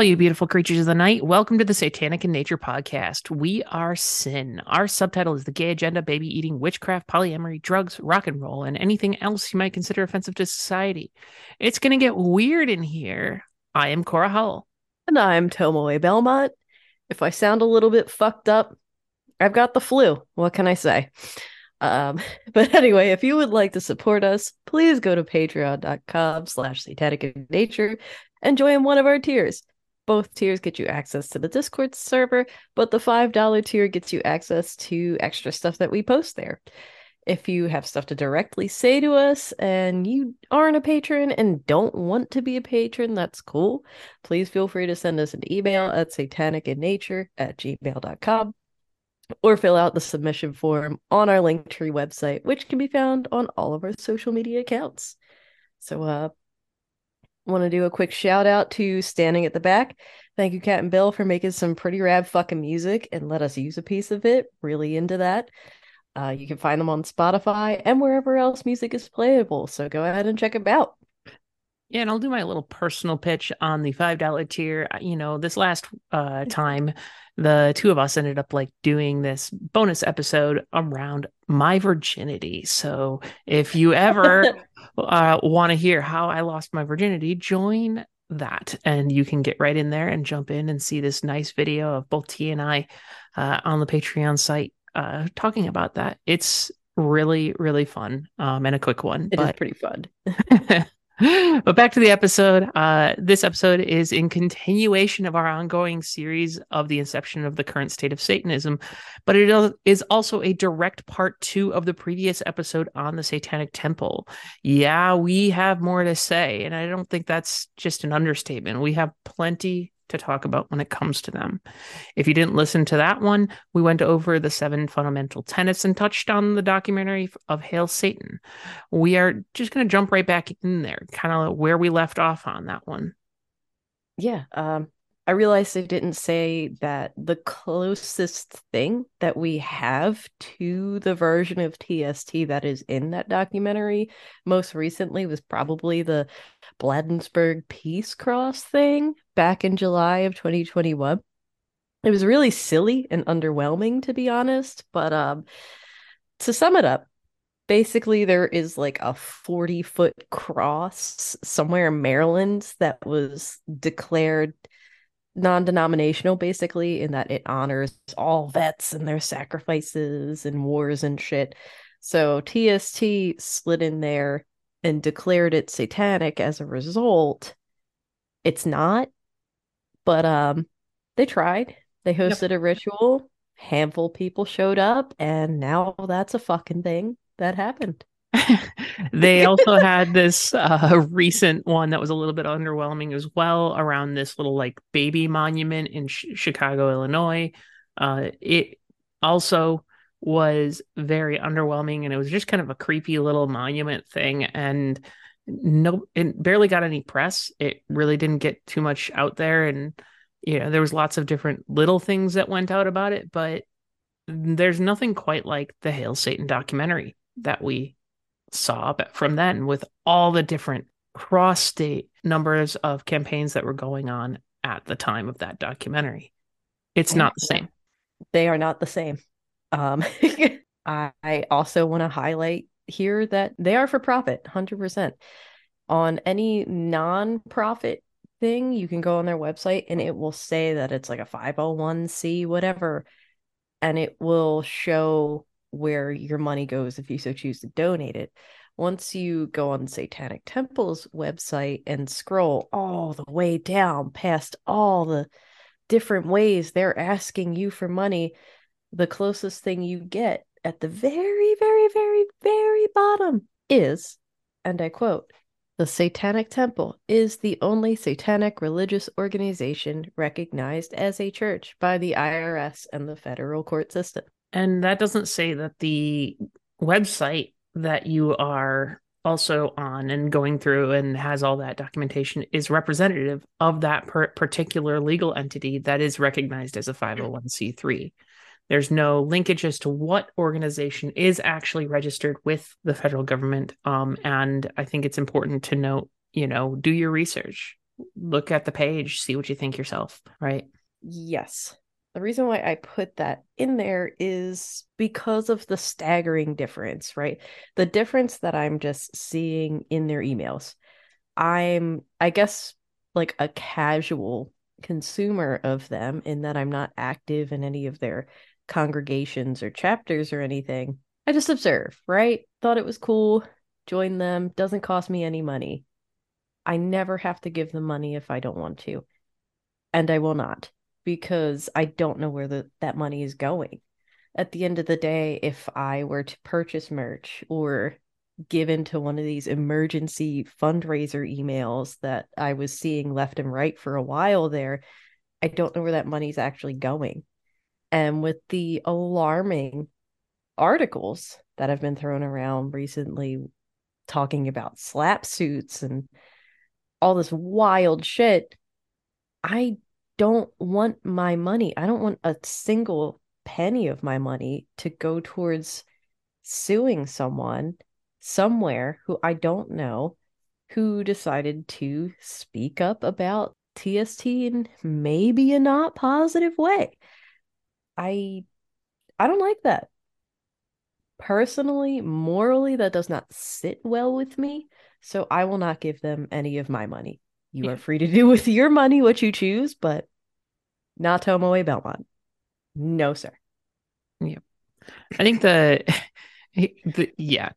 all you beautiful creatures of the night. Welcome to the Satanic in Nature podcast. We are Sin. Our subtitle is The Gay Agenda, Baby Eating, Witchcraft, Polyamory, Drugs, Rock and Roll, and anything else you might consider offensive to society. It's going to get weird in here. I am Cora Hull. And I'm Tomoe Belmont. If I sound a little bit fucked up, I've got the flu. What can I say? Um, but anyway, if you would like to support us, please go to patreon.com slash satanic in nature and join one of our tiers. Both tiers get you access to the Discord server, but the $5 tier gets you access to extra stuff that we post there. If you have stuff to directly say to us and you aren't a patron and don't want to be a patron, that's cool. Please feel free to send us an email at satanicinnature at gmail.com or fill out the submission form on our Linktree website, which can be found on all of our social media accounts. So, uh, want to do a quick shout out to Standing at the Back. Thank you, Cat and Bill, for making some pretty rad fucking music and let us use a piece of it. Really into that. Uh, you can find them on Spotify and wherever else music is playable. So go ahead and check them out. Yeah, and I'll do my little personal pitch on the $5 tier. You know, this last uh, time, the two of us ended up like doing this bonus episode around my virginity. So if you ever uh, want to hear how I lost my virginity, join that and you can get right in there and jump in and see this nice video of both T and I uh, on the Patreon site uh, talking about that. It's really, really fun um, and a quick one. It but... is pretty fun. but back to the episode. Uh, this episode is in continuation of our ongoing series of the inception of the current state of Satanism, but it is also a direct part two of the previous episode on the Satanic Temple. Yeah, we have more to say, and I don't think that's just an understatement. We have plenty to talk about when it comes to them. If you didn't listen to that one, we went over the seven fundamental tenets and touched on the documentary of Hail Satan. We are just going to jump right back in there, kind of where we left off on that one. Yeah. Um, I realized I didn't say that the closest thing that we have to the version of TST that is in that documentary most recently was probably the Bladensburg Peace Cross thing back in July of 2021. It was really silly and underwhelming, to be honest. But um, to sum it up, basically there is like a 40 foot cross somewhere in Maryland that was declared non-denominational basically in that it honors all vets and their sacrifices and wars and shit. So TST slid in there and declared it satanic as a result. It's not, but um they tried. They hosted yep. a ritual. Handful people showed up and now that's a fucking thing that happened. they also had this uh, recent one that was a little bit underwhelming as well around this little like baby monument in sh- Chicago, Illinois. Uh, it also was very underwhelming and it was just kind of a creepy little monument thing and no it barely got any press it really didn't get too much out there and you know there was lots of different little things that went out about it but there's nothing quite like the hail satan documentary that we saw from then with all the different cross state numbers of campaigns that were going on at the time of that documentary. It's not the same. They are not the same. Um, I also want to highlight here that they are for profit, 100%. On any non profit thing, you can go on their website and it will say that it's like a 501c, whatever, and it will show where your money goes if you so choose to donate it. Once you go on Satanic Temple's website and scroll all the way down past all the different ways they're asking you for money, the closest thing you get at the very, very, very, very bottom is, and I quote, the Satanic Temple is the only satanic religious organization recognized as a church by the IRS and the federal court system. And that doesn't say that the website that you are also on and going through and has all that documentation is representative of that per- particular legal entity that is recognized as a 501c3. There's no linkage as to what organization is actually registered with the federal government. Um, and I think it's important to note, you know, do your research, look at the page, see what you think yourself, right? Yes. The reason why I put that in there is because of the staggering difference, right? The difference that I'm just seeing in their emails. I'm, I guess, like a casual consumer of them in that I'm not active in any of their congregations or chapters or anything. I just observe, right? Thought it was cool, join them, doesn't cost me any money. I never have to give them money if I don't want to. And I will not because I don't know where the, that money is going. At the end of the day, if I were to purchase merch or give into one of these emergency fundraiser emails that I was seeing left and right for a while there, I don't know where that money's actually going. And with the alarming articles that have been thrown around recently talking about SLAPP suits and all this wild shit, I don't want my money. I don't want a single penny of my money to go towards suing someone somewhere who I don't know who decided to speak up about TST in maybe a not positive way. I I don't like that. Personally, morally that does not sit well with me, so I will not give them any of my money. You yeah. are free to do with your money what you choose, but not Tomoe Belmont. No, sir. Yeah. I think the, the yeah,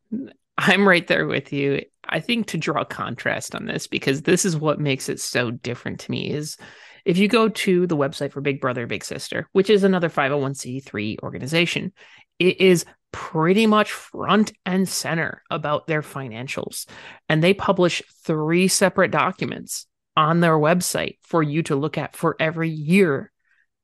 I'm right there with you. I think to draw contrast on this, because this is what makes it so different to me, is if you go to the website for Big Brother Big Sister, which is another 501c3 organization, it is pretty much front and center about their financials. And they publish three separate documents on their website for you to look at for every year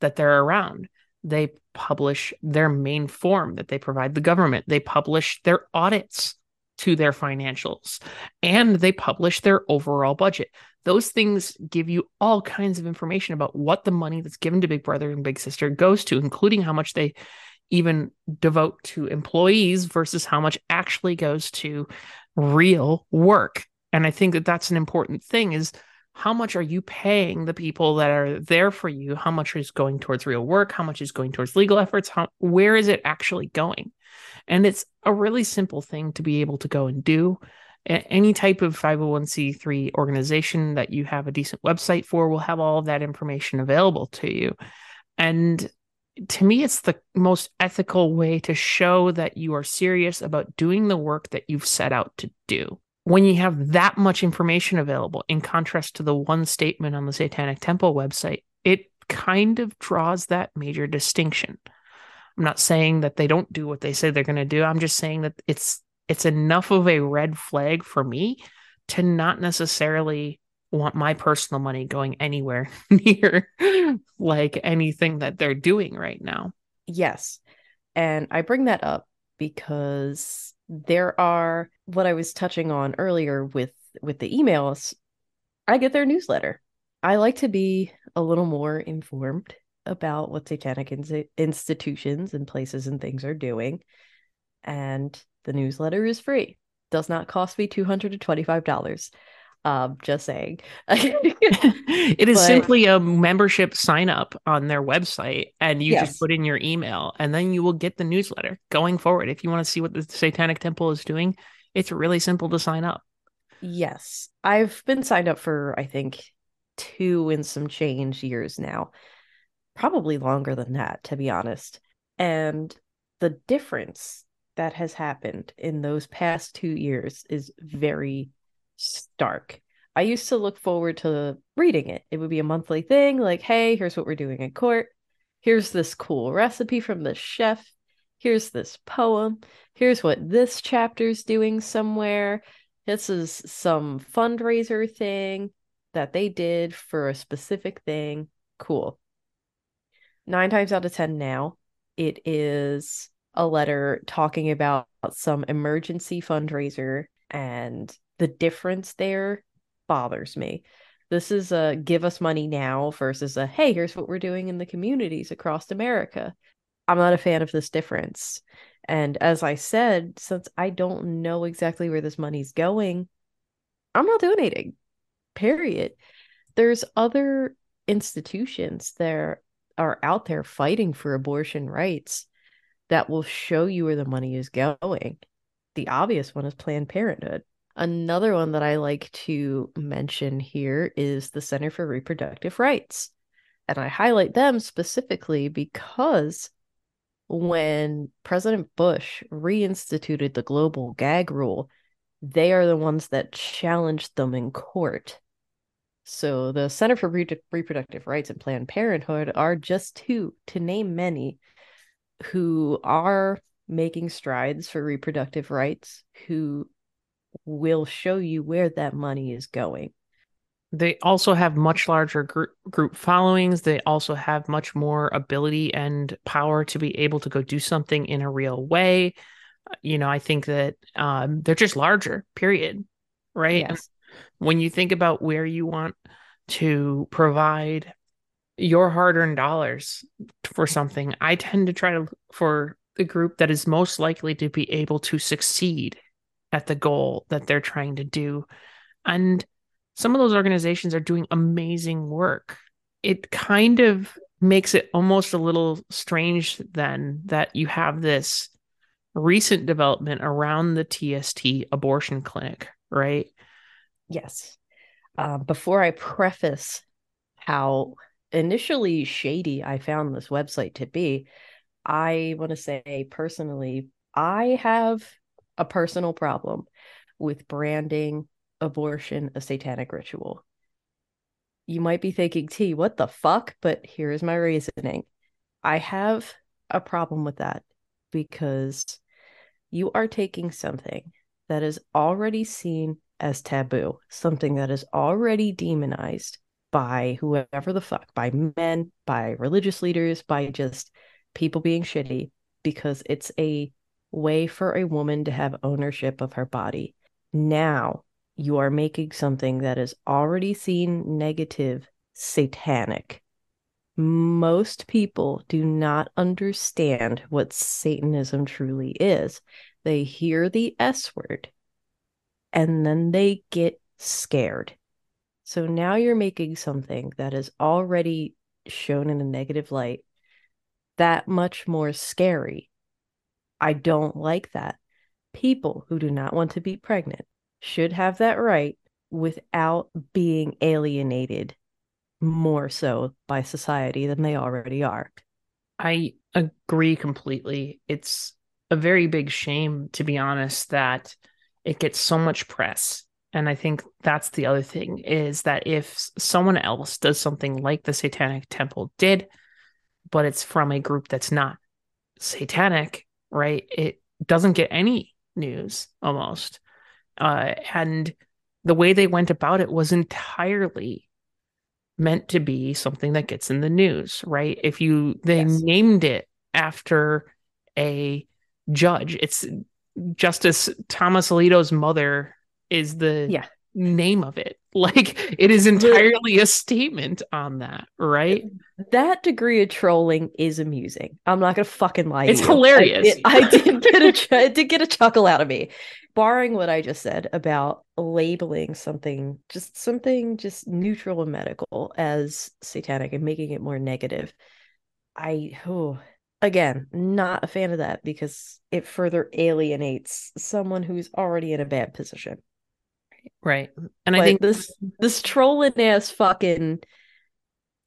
that they're around. They publish their main form that they provide the government. They publish their audits to their financials and they publish their overall budget. Those things give you all kinds of information about what the money that's given to Big Brother and Big Sister goes to, including how much they even devote to employees versus how much actually goes to real work. And I think that that's an important thing is how much are you paying the people that are there for you? How much is going towards real work? How much is going towards legal efforts? How, where is it actually going? And it's a really simple thing to be able to go and do. Any type of 501c3 organization that you have a decent website for will have all of that information available to you. And to me it's the most ethical way to show that you are serious about doing the work that you've set out to do when you have that much information available, in contrast to the one statement on the Satanic Temple website, it kind of draws that major distinction. I'm not saying that they don't do what they say they're going to do. I'm just saying that it's it's enough of a red flag for me to not necessarily want my personal money going anywhere near like anything that they're doing right now. Yes. And I bring that up because there are what I was touching on earlier with with the emails. I get their newsletter. I like to be a little more informed about what satanic in- institutions and places and things are doing. And the newsletter is free. Does not cost me $225. Um, just saying. it is but, simply a membership sign up on their website, and you yes. just put in your email, and then you will get the newsletter going forward. If you want to see what the Satanic Temple is doing, it's really simple to sign up. Yes, I've been signed up for I think two and some change years now, probably longer than that, to be honest. And the difference that has happened in those past two years is very stark. I used to look forward to reading it. It would be a monthly thing like, hey, here's what we're doing in court. Here's this cool recipe from the chef. Here's this poem. Here's what this chapter's doing somewhere. This is some fundraiser thing that they did for a specific thing. Cool. Nine times out of 10 now, it is a letter talking about some emergency fundraiser and the difference there bothers me. This is a give us money now versus a hey, here's what we're doing in the communities across America. I'm not a fan of this difference. And as I said, since I don't know exactly where this money's going, I'm not donating. Period. There's other institutions that are out there fighting for abortion rights that will show you where the money is going. The obvious one is Planned Parenthood. Another one that I like to mention here is the Center for Reproductive Rights. And I highlight them specifically because when President Bush reinstituted the global gag rule, they are the ones that challenged them in court. So the Center for Re- Reproductive Rights and Planned Parenthood are just two, to name many, who are making strides for reproductive rights, who will show you where that money is going. They also have much larger group group followings. They also have much more ability and power to be able to go do something in a real way. You know, I think that um, they're just larger. Period. Right. Yes. When you think about where you want to provide your hard-earned dollars for something, I tend to try to for the group that is most likely to be able to succeed at the goal that they're trying to do. And some of those organizations are doing amazing work. It kind of makes it almost a little strange then that you have this recent development around the TST abortion clinic, right? Yes. Uh, before I preface how initially shady I found this website to be, I want to say personally, I have a personal problem with branding abortion a satanic ritual. You might be thinking, T, what the fuck? But here is my reasoning. I have a problem with that because you are taking something that is already seen as taboo, something that is already demonized by whoever the fuck, by men, by religious leaders, by just people being shitty, because it's a way for a woman to have ownership of her body. Now you are making something that is already seen negative satanic. Most people do not understand what Satanism truly is. They hear the S word and then they get scared. So now you're making something that is already shown in a negative light that much more scary. I don't like that. People who do not want to be pregnant should have that right without being alienated more so by society than they already are. I agree completely. It's a very big shame, to be honest, that it gets so much press. And I think that's the other thing is that if someone else does something like the Satanic Temple did, but it's from a group that's not satanic, right? It doesn't get any news almost. Uh, and the way they went about it was entirely meant to be something that gets in the news, right? If you they yes. named it after a judge, it's Justice Thomas Alito's mother is the yeah. Name of it. Like it is entirely a statement on that, right? That degree of trolling is amusing. I'm not gonna fucking lie. It's hilarious. I, it, I did get a it did get a chuckle out of me, barring what I just said about labeling something just something just neutral and medical as satanic and making it more negative. I oh again, not a fan of that because it further alienates someone who's already in a bad position. Right. And I think this this trolling ass fucking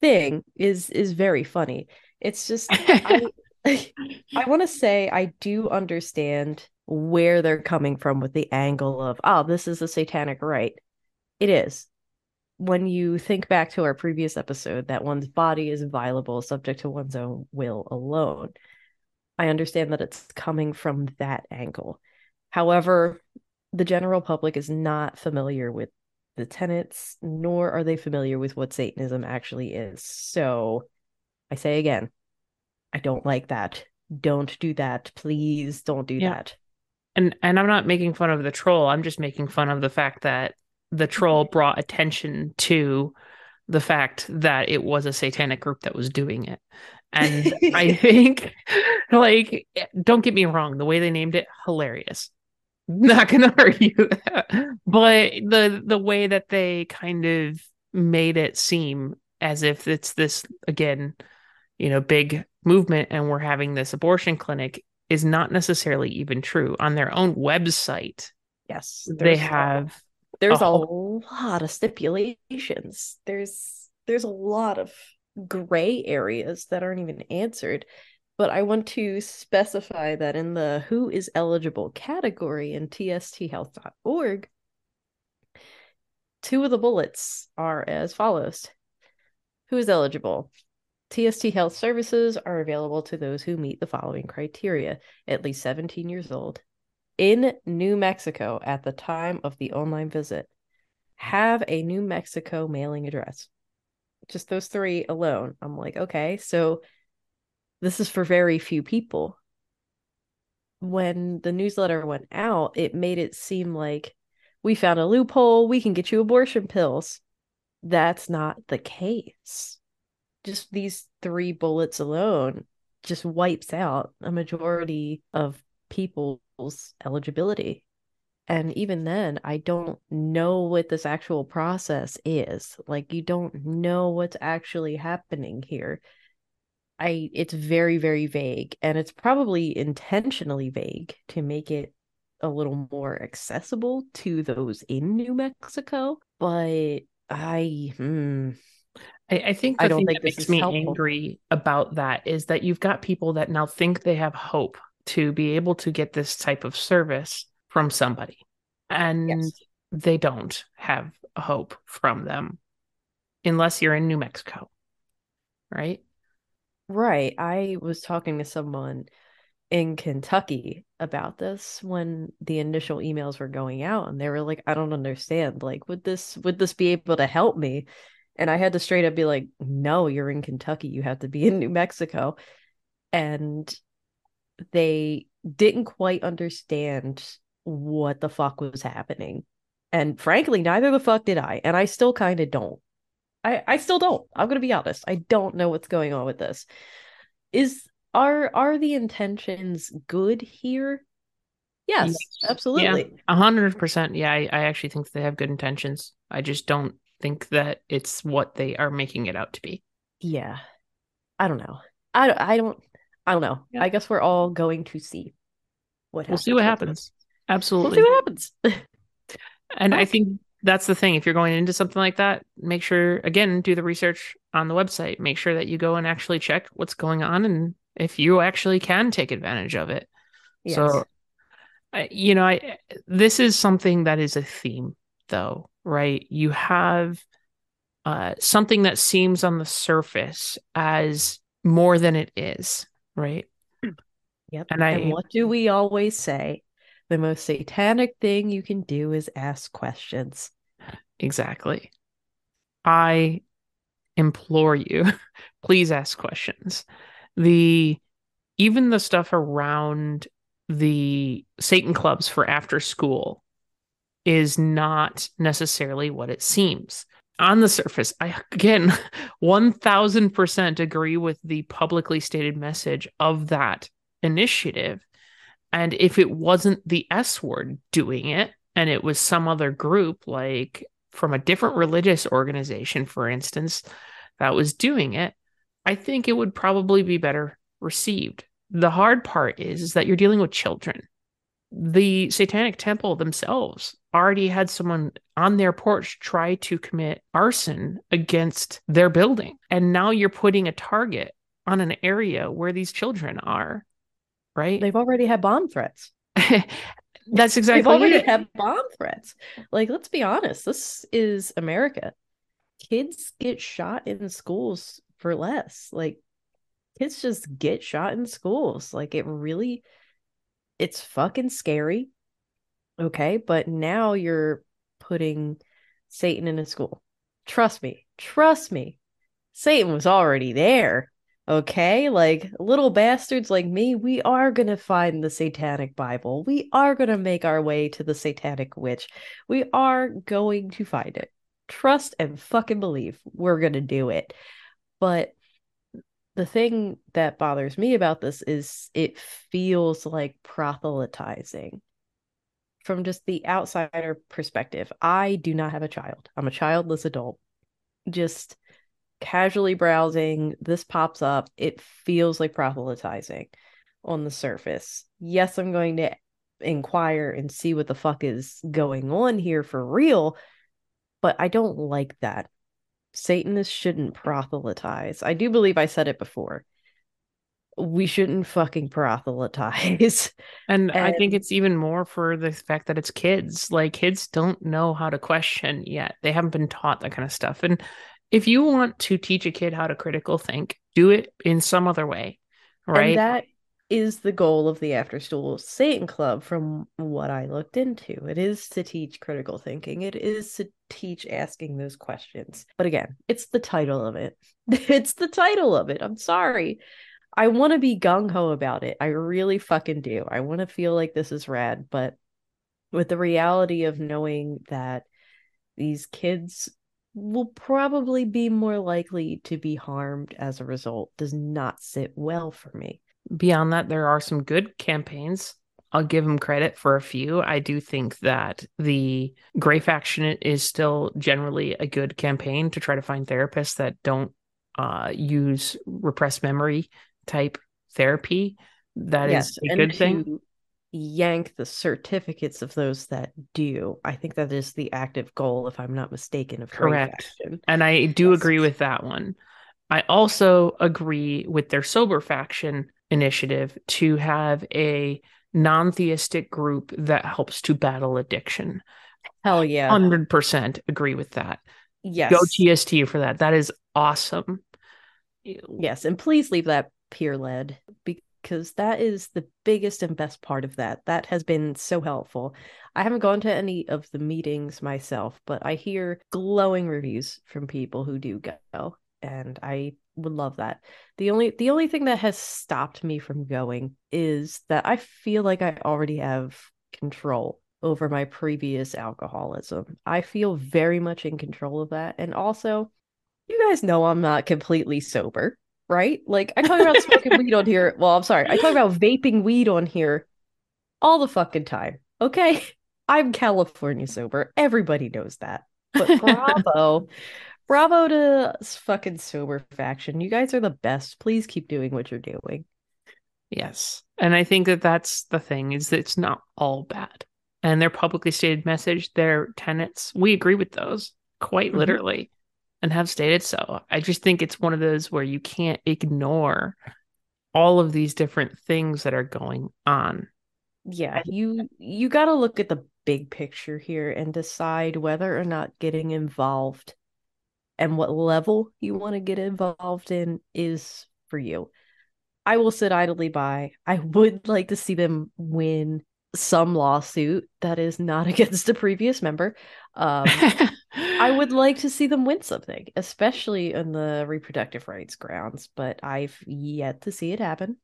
thing is is very funny. It's just I I want to say I do understand where they're coming from with the angle of oh this is a satanic right. It is when you think back to our previous episode that one's body is inviolable, subject to one's own will alone, I understand that it's coming from that angle. However, the general public is not familiar with the tenets, nor are they familiar with what Satanism actually is. So I say again, I don't like that. don't do that. Please don't do Yeah. that. and and I'm not making fun of the troll. I'm just making fun of the fact that the troll mm-hmm. brought attention to the fact that it was a satanic group that was doing it. And I think like eh, don't get me wrong, the way they named it hilarious. Not going to argue that. But the the way that they kind of made it seem as if it's this again, you know, big movement and we're having this abortion clinic is not necessarily even true. On their own website, Yes. they have there's a a lot of stipulations. There's there's a lot of gray areas that aren't even answered. But I want to specify that in the who is eligible category in tsthealth.org, two of the bullets are as follows. Who is eligible? TST health services are available to those who meet the following criteria at least 17 years old, in New Mexico at the time of the online visit, have a New Mexico mailing address. Just those three alone. I'm like, okay, so this is for very few people. When the newsletter went out, it made it seem like we found a loophole, we can get you abortion pills. That's not the case. Just these three bullets alone just wipes out a majority of people's eligibility. And even then, I don't know what this actual process is. Like, you don't know what's actually happening here. I it's very, very vague, and it's probably intentionally vague to make it a little more accessible to those in New Mexico. But I, hmm, I, I think the I don't thing think that makes me helpful. angry about that is that you've got people that now think they have hope to be able to get this type of service from somebody. And Yes. they don't have hope from them unless you're in New Mexico. Right? Right. I was talking to someone in Kentucky about this when the initial emails were going out and they were like, I don't understand. Like, would this would this be able to help me? And I had to straight up be like, no, you're in Kentucky. You have to be in New Mexico. And they didn't quite understand what the fuck was happening. And frankly, neither the fuck did I. And I still kind of don't. I, I still don't. I'm gonna be honest. I don't know what's going on with this. Is are are the intentions good here? Yes, absolutely. A hundred percent. Yeah, I, I actually think they have good intentions. I just don't think that it's what they are making it out to be. Yeah. I don't know. I don't I don't I don't know. Yeah. I guess we're all going to see what We'll see what happens. Absolutely. We'll see what happens. And I think that's the thing. If you're going into something like that, make sure, again, do the research on the website. Make sure that you go and actually check what's going on and if you actually can take advantage of it. yes. So, I, you know, I this is something that is a theme, though, right? You have uh, something that seems on the surface as more than it is, right? Yep. and I- and what do we always say? The most satanic thing you can do is ask questions. Exactly. I implore you, please ask questions. The even the stuff around the Satan clubs for after school is not necessarily what it seems. On the surface, I again 1000% agree with the publicly stated message of that initiative. And if it wasn't the S word doing it, and it was some other group, like from a different religious organization, for instance, that was doing it, I think it would probably be better received. The hard part is, is that you're dealing with children. The Satanic Temple themselves already had someone on their porch try to commit arson against their building. And now you're putting a target on an area where these children are, right? They've already had bomb threats. That's exactly. They've already it. had bomb threats. Like, let's be honest, this is America. Kids get shot in schools for less. Like, kids just get shot in schools. Like, it really, it's fucking scary. Okay. But now you're putting Satan in a school. Trust me. Trust me. Satan was already there. Okay, like little bastards like me, we are going to find the satanic Bible. We are going to make our way to the satanic witch. We are going to find it. Trust and fucking believe we're going to do it. But the thing that bothers me about this is it feels like proselytizing from just the outsider perspective. I do not have a child, I'm a childless adult. Just casually browsing, this pops up. It feels like proselytizing on the surface. Yes, I'm going to inquire and see what the fuck is going on here for real, but I don't like that. Satanists shouldn't proselytize. I do believe I said it before. We shouldn't fucking proselytize. And, and, I think it's even more for the fact that it's kids. Like kids don't know how to question yet. They haven't been taught that kind of stuff. And if you want to teach a kid how to critical think, do it in some other way. Right. And that is the goal of the After School Satan Club from what I looked into. It is to teach critical thinking, it is to teach asking those questions. But again, it's the title of it. it's the title of it. I'm sorry. I want to be gung ho about it. I really fucking do. I want to feel like this is rad, but with the reality of knowing that these kids will probably be more likely to be harmed as a result does not sit well for me. Beyond that, there are some good campaigns. I'll give them credit for a few. I do think that the Grey Faction is still generally a good campaign to try to find therapists that don't uh, use repressed memory type therapy. That yes, is a good thing yank the certificates of those that do. I think that is the active goal, if I'm not mistaken, of correct. And I do yes. agree with that one. I also agree with their sober faction initiative to have a non-theistic group that helps to battle addiction. Hell yeah. 100% agree with that. Yes. Go TST for that. That is awesome. Yes, and please leave that peer led because that is the biggest and best part of that. That has been so helpful. I haven't gone to any of the meetings myself, but I hear glowing reviews from people who do go, and I would love that. The only the only thing that has stopped me from going is that I feel like I already have control over my previous alcoholism. I feel very much in control of that. And also, you guys know I'm not completely sober right? Like I talk about smoking weed on here. Well, I'm sorry. I talk about vaping weed on here all the fucking time. Okay? I'm California sober. Everybody knows that. But bravo. bravo to fucking sober faction. You guys are the best. Please keep doing what you're doing. Yes. And I think that that's the thing is that it's not all bad. And their publicly stated message, their tenets, we agree with those quite mm-hmm. And have stated so. I just think it's one of those where you can't ignore all of these different things that are going on. Yeah, you you got to look at the big picture here and decide whether or not getting involved and what level you want to get involved in is for you. I will sit idly by. I would like to see them win some lawsuit that is not against a previous member. Um, I would like to see them win something, especially in the reproductive rights grounds, but I've yet to see it happen.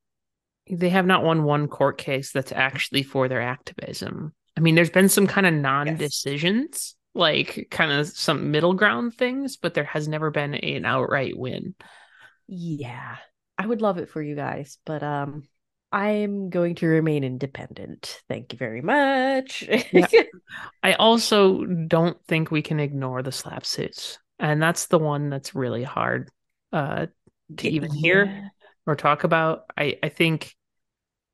They have not won one court case that's actually for their activism. I mean, there's been some kind of non decisions, yes. like kind of some middle ground things, but there has never been an outright win. Yeah. I would love it for you guys, but um I'm going to remain independent. Thank you very much. yeah. I also don't think we can ignore the SLAPP suits. And that's the one that's really hard uh, to even yeah. hear or talk about. I, I think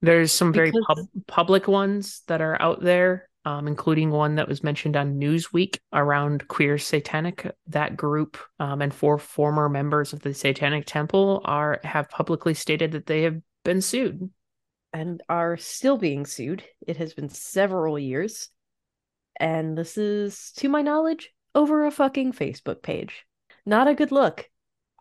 there's some very pub- public ones that are out there, um, including one that was mentioned on Newsweek around Queer Satanic. That group um, and four former members of the Satanic Temple are have publicly stated that they have been sued and are still being sued. It has been several years. And this is, to my knowledge, over a fucking Facebook page. Not a good look.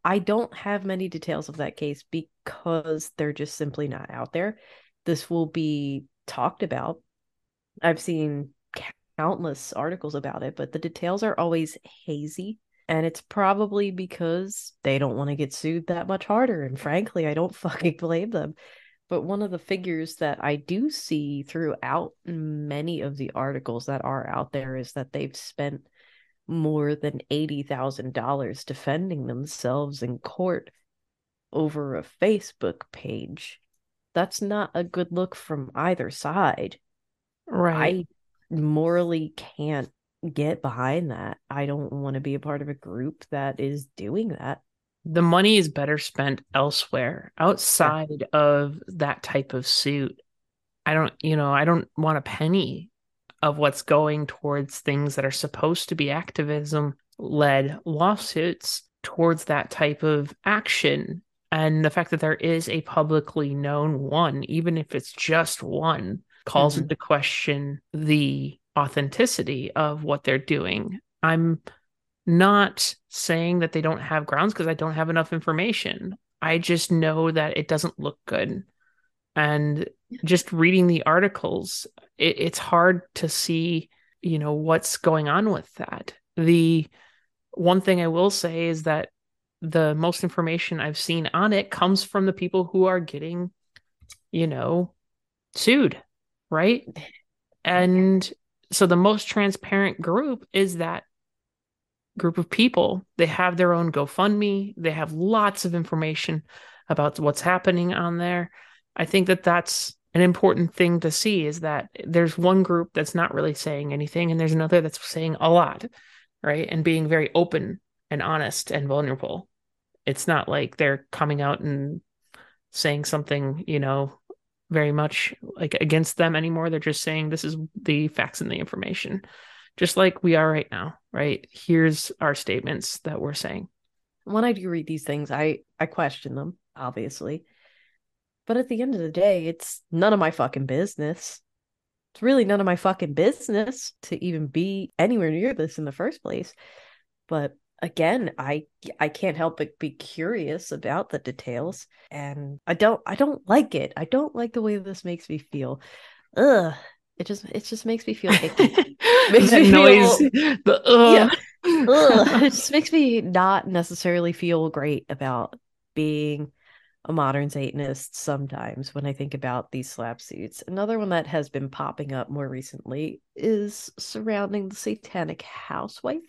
I don't have many details of that case because they're just simply not out there. This will be talked about. I've seen countless articles about it, but the details are always hazy. And it's probably because they don't want to get sued that much harder. And frankly, I don't fucking blame them. But one of the figures that I do see throughout many of the articles that are out there is that they've spent more than $80,000 defending themselves in court over a Facebook page. That's not a good look from either side. Right. I morally can't get behind that. I don't want to be a part of a group that is doing that. The money is better spent elsewhere outside of that type of suit. I don't, you know, I don't want a penny of what's going towards things that are supposed to be activism led lawsuits towards that type of action. And the fact that there is a publicly known one, even if it's just one, calls mm-hmm. into question the authenticity of what they're doing. I'm not saying that they don't have grounds because I don't have enough information. I just know that it doesn't look good. And just reading the articles, it, it's hard to see, you know, what's going on with that. The one thing I will say is that the most information I've seen on it comes from the people who are getting, you know, sued, right? And so the most transparent group is that group of people. They have their own GoFundMe, they have lots of information about what's happening on there. I think that that's an important thing to see is that there's one group that's not really saying anything and there's another that's saying a lot, right? And being very open and honest and vulnerable. It's not like they're coming out and saying something, you know, very much like against them anymore. They're just saying this is the facts and the information, just like we are right now, right? Here's our statements that we're saying. When I do read these things, I I question them, obviously. But at the end of the day, it's none of my fucking business. It's really none of my fucking business to even be anywhere near this in the first place. But again i i can't help but be curious about the details and i don't i don't like it i don't like the way this makes me feel ugh it just it just makes me feel icky makes me noise feel, the. Yeah, ugh. it just makes me not necessarily feel great about being a modern satanist sometimes when i think about these SLAPP suits another one that has been popping up more recently is surrounding the satanic housewife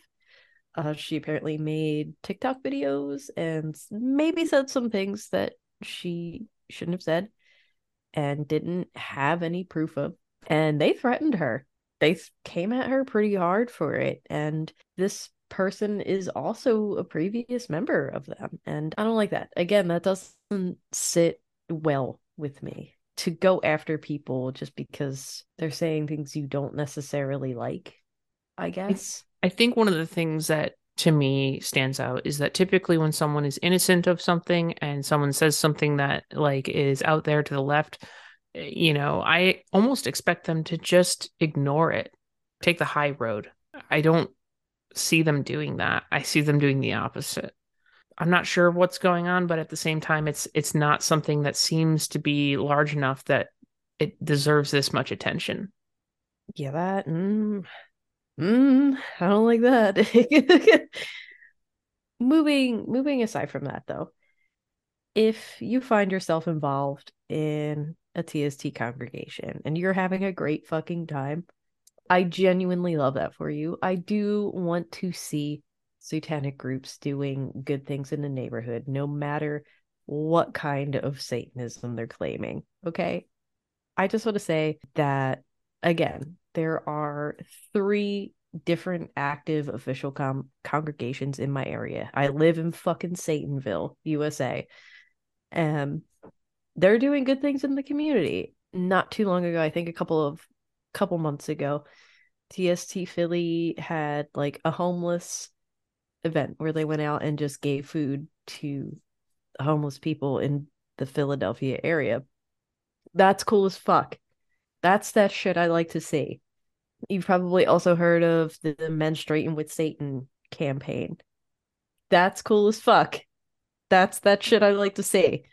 uh, she apparently made TikTok videos and maybe said some things that she shouldn't have said and didn't have any proof of. And they threatened her. They came at her pretty hard for it. And this person is also a previous member of them. And I don't like that. Again, that doesn't sit well with me to go after people just because they're saying things you don't necessarily like, I guess. I think one of the things that to me stands out is that typically when someone is innocent of something and someone says something that like is out there to the left, you know, I almost expect them to just ignore it, take the high road. I don't see them doing that. I see them doing the opposite. I'm not sure what's going on, but at the same time, it's it's not something that seems to be large enough that it deserves this much attention. Yeah, that mm, mm, I don't like that. moving moving aside from that though, if you find yourself involved in a TST congregation and you're having a great fucking time, I genuinely love that for you. I do want to see satanic groups doing good things in the neighborhood, no matter what kind of Satanism they're claiming. Okay. I just want to say that again, there are three different active official com- congregations in my area. I live in fucking Satanville, USA. and um, they're doing good things in the community. Not too long ago, I think a couple of couple months ago, TST Philly had like a homeless event where they went out and just gave food to homeless people in the Philadelphia area. That's cool as fuck. That's that shit I like to see. You've probably also heard of the Menstruating with Satan campaign. That's cool as fuck. That's that shit I like to see.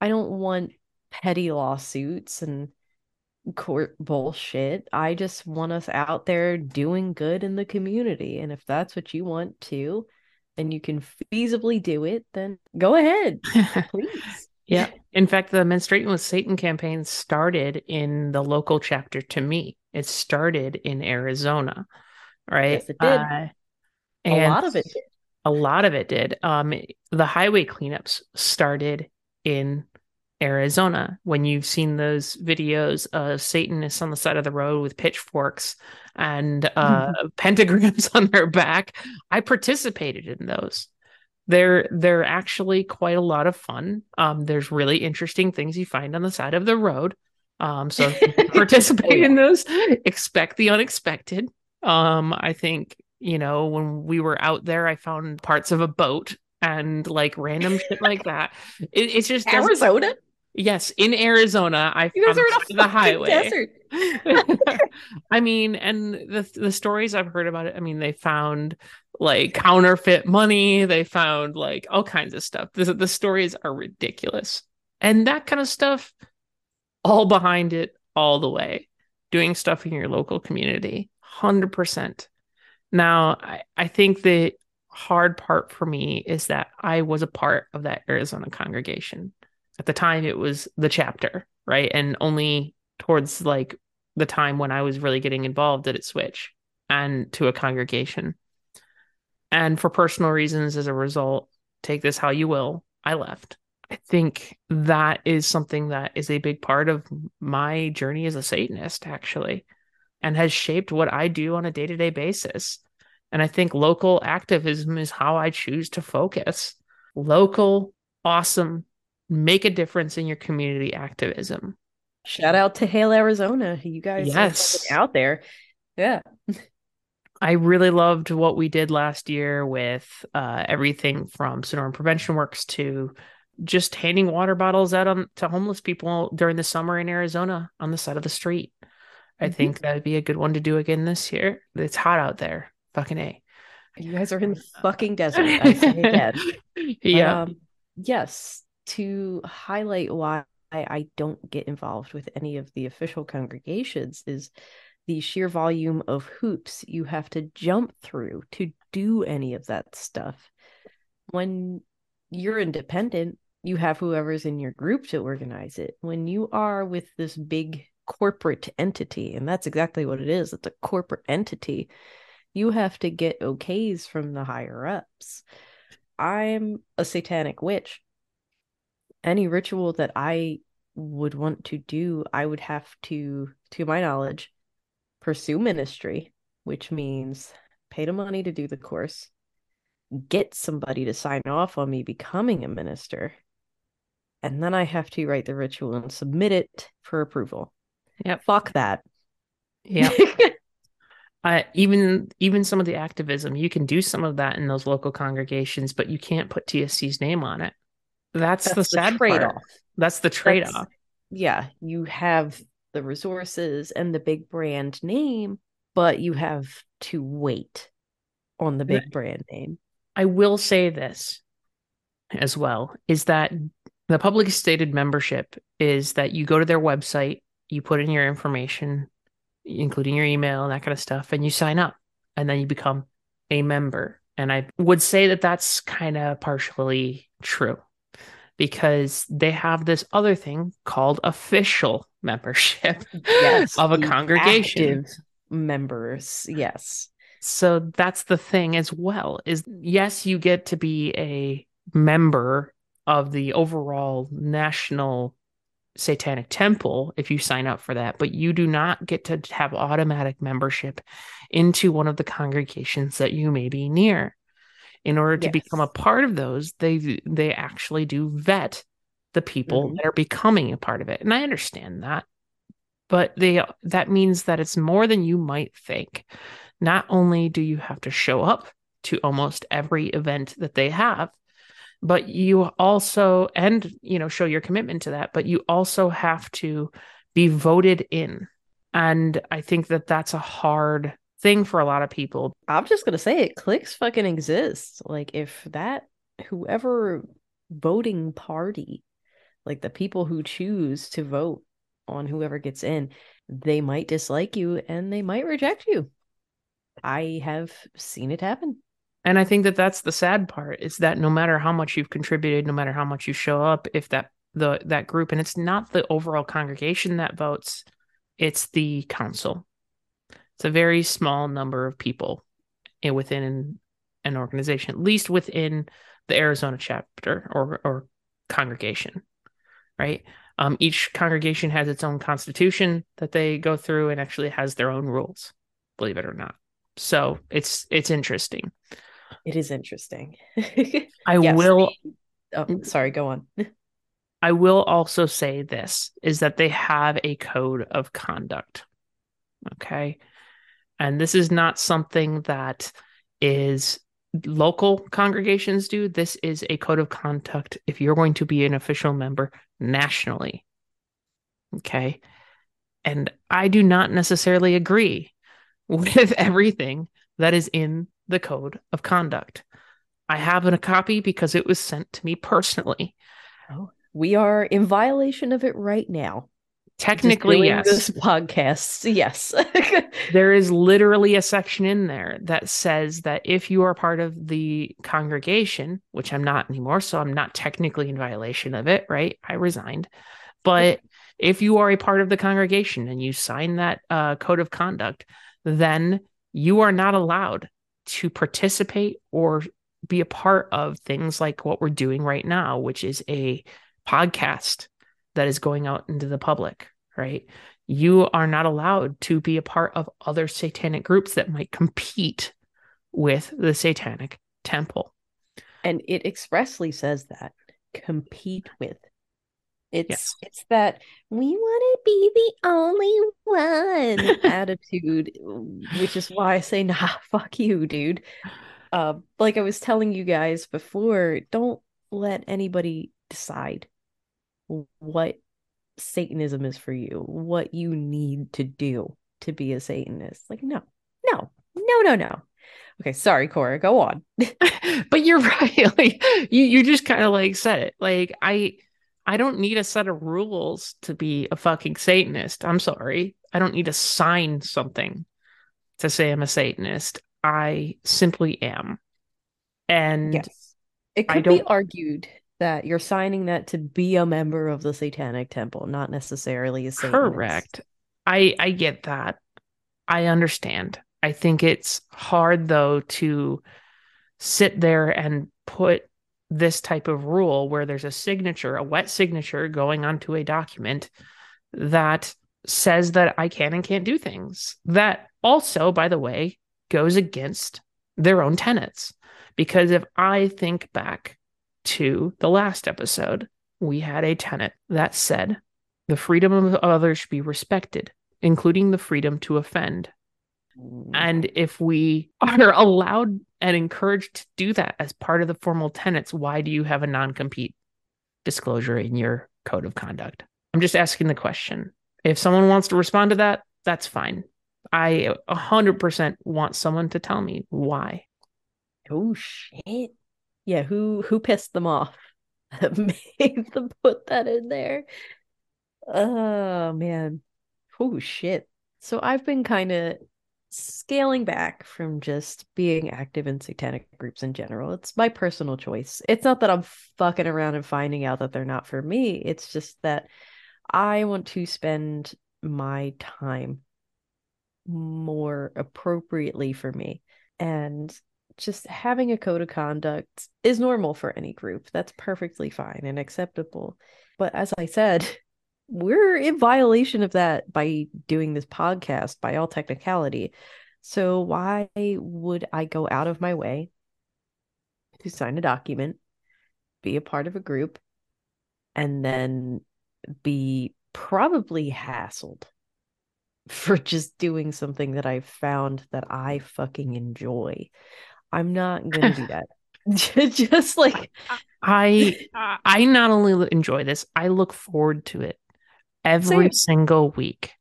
I don't want petty lawsuits and court bullshit. I just want us out there doing good in the community. And if that's what you want too, and you can feasibly do it, then go ahead, please. yeah. In fact, the Menstruating with Satan campaign started in the local chapter to me. It started in Arizona, right? Yes, it did. Uh, A lot of it did. a lot of it did. Um, the highway cleanups started in Arizona. When you've seen those videos of Satanists on the side of the road with pitchforks and uh, pentagrams on their back, I participated in those. They're they're actually quite a lot of fun. Um, there's really interesting things you find on the side of the road. Um, so participate in those, expect the unexpected. Um, I think you know when we were out there, I found parts of a boat and like random shit like that. It, it's just Arizona? Yes, in Arizona, I You guys are in the highway. I mean, and the the stories I've heard about it. I mean, they found like counterfeit money. They found like all kinds of stuff. The the stories are ridiculous, and that kind of stuff, all behind it, all the way, doing stuff in your local community, hundred percent. Now, I I think the hard part for me is that I was a part of that Arizona congregation. At the time, it was the chapter, right, and only towards like the time when I was really getting involved did it switch and to a congregation. And for personal reasons, as a result, take this how you will, I left. I think that is something that is a big part of my journey as a Satanist, actually, and has shaped what I do on a day to day basis. And I think local activism is how I choose to focus. Local, awesome, make a difference in your community activism. Shout out to Hale, Arizona. You guys Yes. out there. Yeah. I really loved what we did last year with uh, everything from Sonoran Prevention Works to just handing water bottles out on, to homeless people during the summer in Arizona on the side of the street. I Mhm. think that would be a good one to do again this year. It's hot out there. Fucking A. You guys are in the fucking desert. I say again. yeah. Um, yes, to highlight why I don't get involved with any of the official congregations is the sheer volume of hoops you have to jump through to do any of that stuff. When you're independent, you have whoever's in your group to organize it. When you are with this big corporate entity, and that's exactly what it is, it's a corporate entity, you have to get okays from the higher ups. I'm a satanic witch. Any ritual that I would want to do, I would have to, to my knowledge, pursue ministry, which means pay the money to do the course, get somebody to sign off on me becoming a minister, and then I have to write the ritual and submit it for approval. Yeah, Fuck that. Yeah. uh, even even some of the activism, you can do some of that in those local congregations, but you can't put TST's name on it. That's, the That's the sad trade-off. part. That's the trade off. yeah, you have the resources and the big brand name, but you have to wait on the big Right. brand name. I will say this as well is that the public stated membership is that you go to their website, you put in your information, including your email and that kind of stuff, and you sign up, and then you become a member. And I would say that that's kind of partially true because they have this other thing called official membership Yes, of a congregation. members. Yes. So that's the thing as well is yes, you get to be a member of the overall national satanic temple if you sign up for that, but you do not get to have automatic membership into one of the congregations that you may be near. In order to become a part of those, they they actually do vet the people Mhm. that are becoming a part of it. And I understand that. But they that means that it's more than you might think not only do you have to show up to almost every event that they have but you also and you know show your commitment to that but you also have to be voted in and i think that that's a hard thing for a lot of people I'm just gonna say it. Cliques fucking exists. Like if that whoever voting party, like the people who choose to vote on whoever gets in, they might dislike you and they might reject you. I have seen it happen. And I think that that's the sad part is that no matter how much you've contributed, no matter how much you show up, if that the that group and it's not the overall congregation that votes, it's the council. It's a very small number of people within an organization, at least within the Arizona chapter or or congregation, right? Um, each congregation has its own constitution that they go through and actually has their own rules, believe it or not. So it's it's interesting. It is interesting. I yes, will. Oh, mm-hmm. sorry. Go on. I will also say this is that they have a code of conduct. Okay. And this is not something that is local congregations do. This is a code of conduct if you're going to be an official member nationally. Okay. And I do not necessarily agree with everything that is in the code of conduct. I have a copy because it was sent to me personally. Oh, we are in violation of it right now. Technically, yes. This podcast, yes. there is literally a section in there that says that if you are part of the congregation, which I'm not anymore, so I'm not technically in violation of it, right? I resigned. But if you are a part of the congregation and you sign that uh, code of conduct, then you are not allowed to participate or be a part of things like what we're doing right now, which is a podcast that is going out into the public, right? You are not allowed to be a part of other satanic groups that might compete with the satanic temple. And it expressly says that compete with. It's yes. it's that we want to be the only one attitude, which is why I say, nah, fuck you, dude. Uh, like I was telling you guys before, don't let anybody decide what Satanism is for you, what you need to do to be a Satanist. Like, no, no, no, no, no. Okay, sorry, Cora, go on. but you're right. Like you, you just kind of like said it. Like I I don't need a set of rules to be a fucking Satanist. I'm sorry. I don't need to sign something to say I'm a Satanist. I simply am. And yes. it could be argued that you're signing that to be a member of the Satanic Temple, not necessarily a Satanist. Correct. I I get that. I understand. I think it's hard though to sit there and put this type of rule where there's a signature, a wet signature going onto a document that says that I can and can't do things. That also, by the way, goes against their own tenets. Because if I think back to the last episode, we had a tenet that said the freedom of others should be respected, including the freedom to offend. And if we are allowed and encouraged to do that as part of the formal tenets, why do you have a non compete disclosure in your code of conduct? I'm just asking the question. If someone wants to respond to that, that's fine. I 100% want someone to tell me why. Oh shit. Yeah, who who pissed them off that made them put that in there? Oh man. Oh shit. So I've been kind of scaling back from just being active in satanic groups in general. It's my personal choice. It's not that I'm fucking around and finding out that they're not for me. It's just that I want to spend my time more appropriately for me. And just having a code of conduct is normal for any group. That's perfectly fine and acceptable. But as I said, we're in violation of that by doing this podcast by all technicality. So why would I go out of my way to sign a document, be a part of a group, and then be probably hassled for just doing something that I found that I fucking enjoy? I'm not gonna do that. just like I I not only enjoy this, I look forward to it every Same. single week.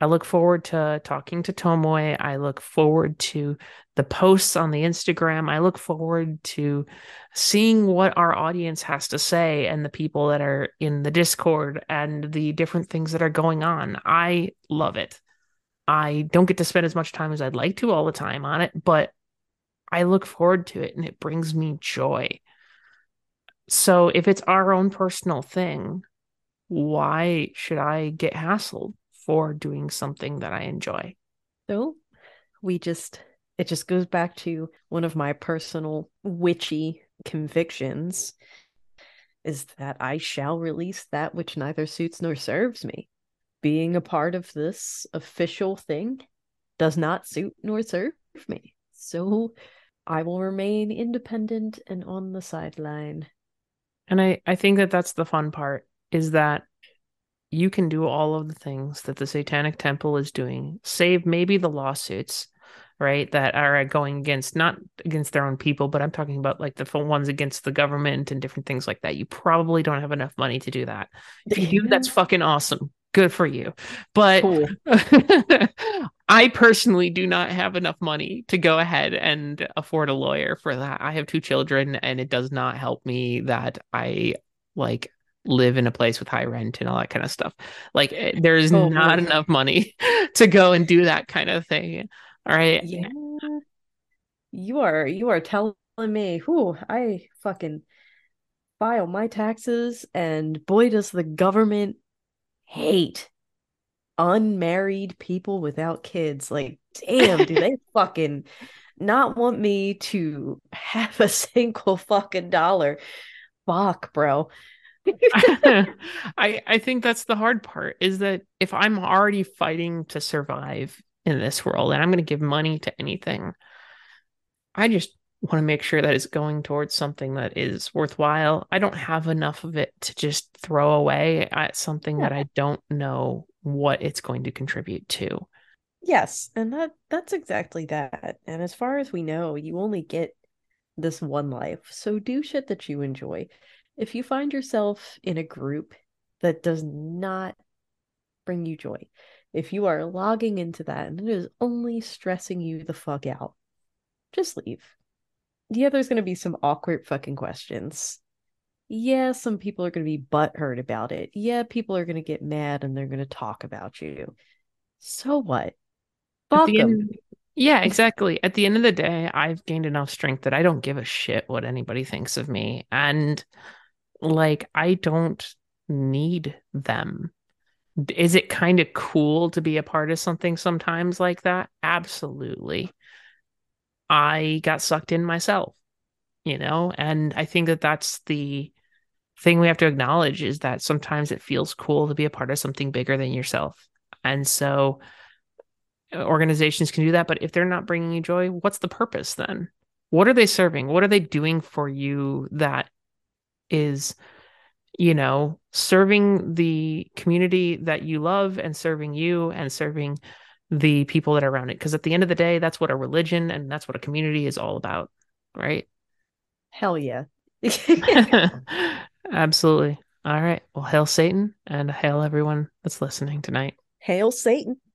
I look forward to talking to Tomoe. I look forward to the posts on the Instagram. I look forward to seeing what our audience has to say and the people that are in the Discord and the different things that are going on. I love it. I don't get to spend as much time as I'd like to all the time on it, but I look forward to it and it brings me joy. So if it's our own personal thing, why should I get hassled for doing something that I enjoy? So we just, it just goes back to one of my personal witchy convictions is that I shall release that which neither suits nor serves me. Being a part of this official thing does not suit nor serve me. So I will remain independent and on the sideline. And I, I think that that's the fun part is that you can do all of the things that the Satanic Temple is doing, save maybe the lawsuits, right? That are going against not against their own people, but I'm talking about like the ones against the government and different things like that. You probably don't have enough money to do that. If you do, that's fucking awesome. Good for you. But Cool. I personally do not have enough money to go ahead and afford a lawyer for that. I have two children and it does not help me that I like live in a place with high rent and all that kind of stuff. Like eh, there's Oh, not enough money to go and do that kind of thing. All right. Yeah. You are you are telling me, who I fucking file my taxes and boy does the government hate unmarried people without kids. Like, damn, do they fucking not want me to have a single fucking dollar? Fuck, bro. I I think that's the hard part is that if I'm already fighting to survive in this world and I'm going to give money to anything, I just want to make sure that it's going towards something that is worthwhile. I don't have enough of it to just throw away at something that I don't know what it's going to contribute to. Yes, and that that's exactly that. And as far as we know, you only get this one life. So do shit that you enjoy. If you find yourself in a group that does not bring you joy, if you are logging into that and it is only stressing you the fuck out, just leave. Yeah, there's going to be some awkward fucking questions. Yeah, some people are going to be butthurt about it. Yeah, people are going to get mad and they're going to talk about you. So what? Fuck the 'em. end, yeah, exactly. At the end of the day, I've gained enough strength that I don't give a shit what anybody thinks of me. And like, I don't need them. Is it kind of cool to be a part of something sometimes like that? Absolutely. I got sucked in myself, you know, and I think that that's the thing we have to acknowledge is that sometimes it feels cool to be a part of something bigger than yourself. And so uh, organizations can do that, but if they're not bringing you joy, what's the purpose then? What are they serving? What are they doing for you that is, you know, serving the community that you love and serving you and serving the people that are around it? Because at the end of the day, that's what a religion and that's what a community is all about, right? Hell yeah. Absolutely. All right. Well, hail Satan and hail everyone that's listening tonight. Hail Satan.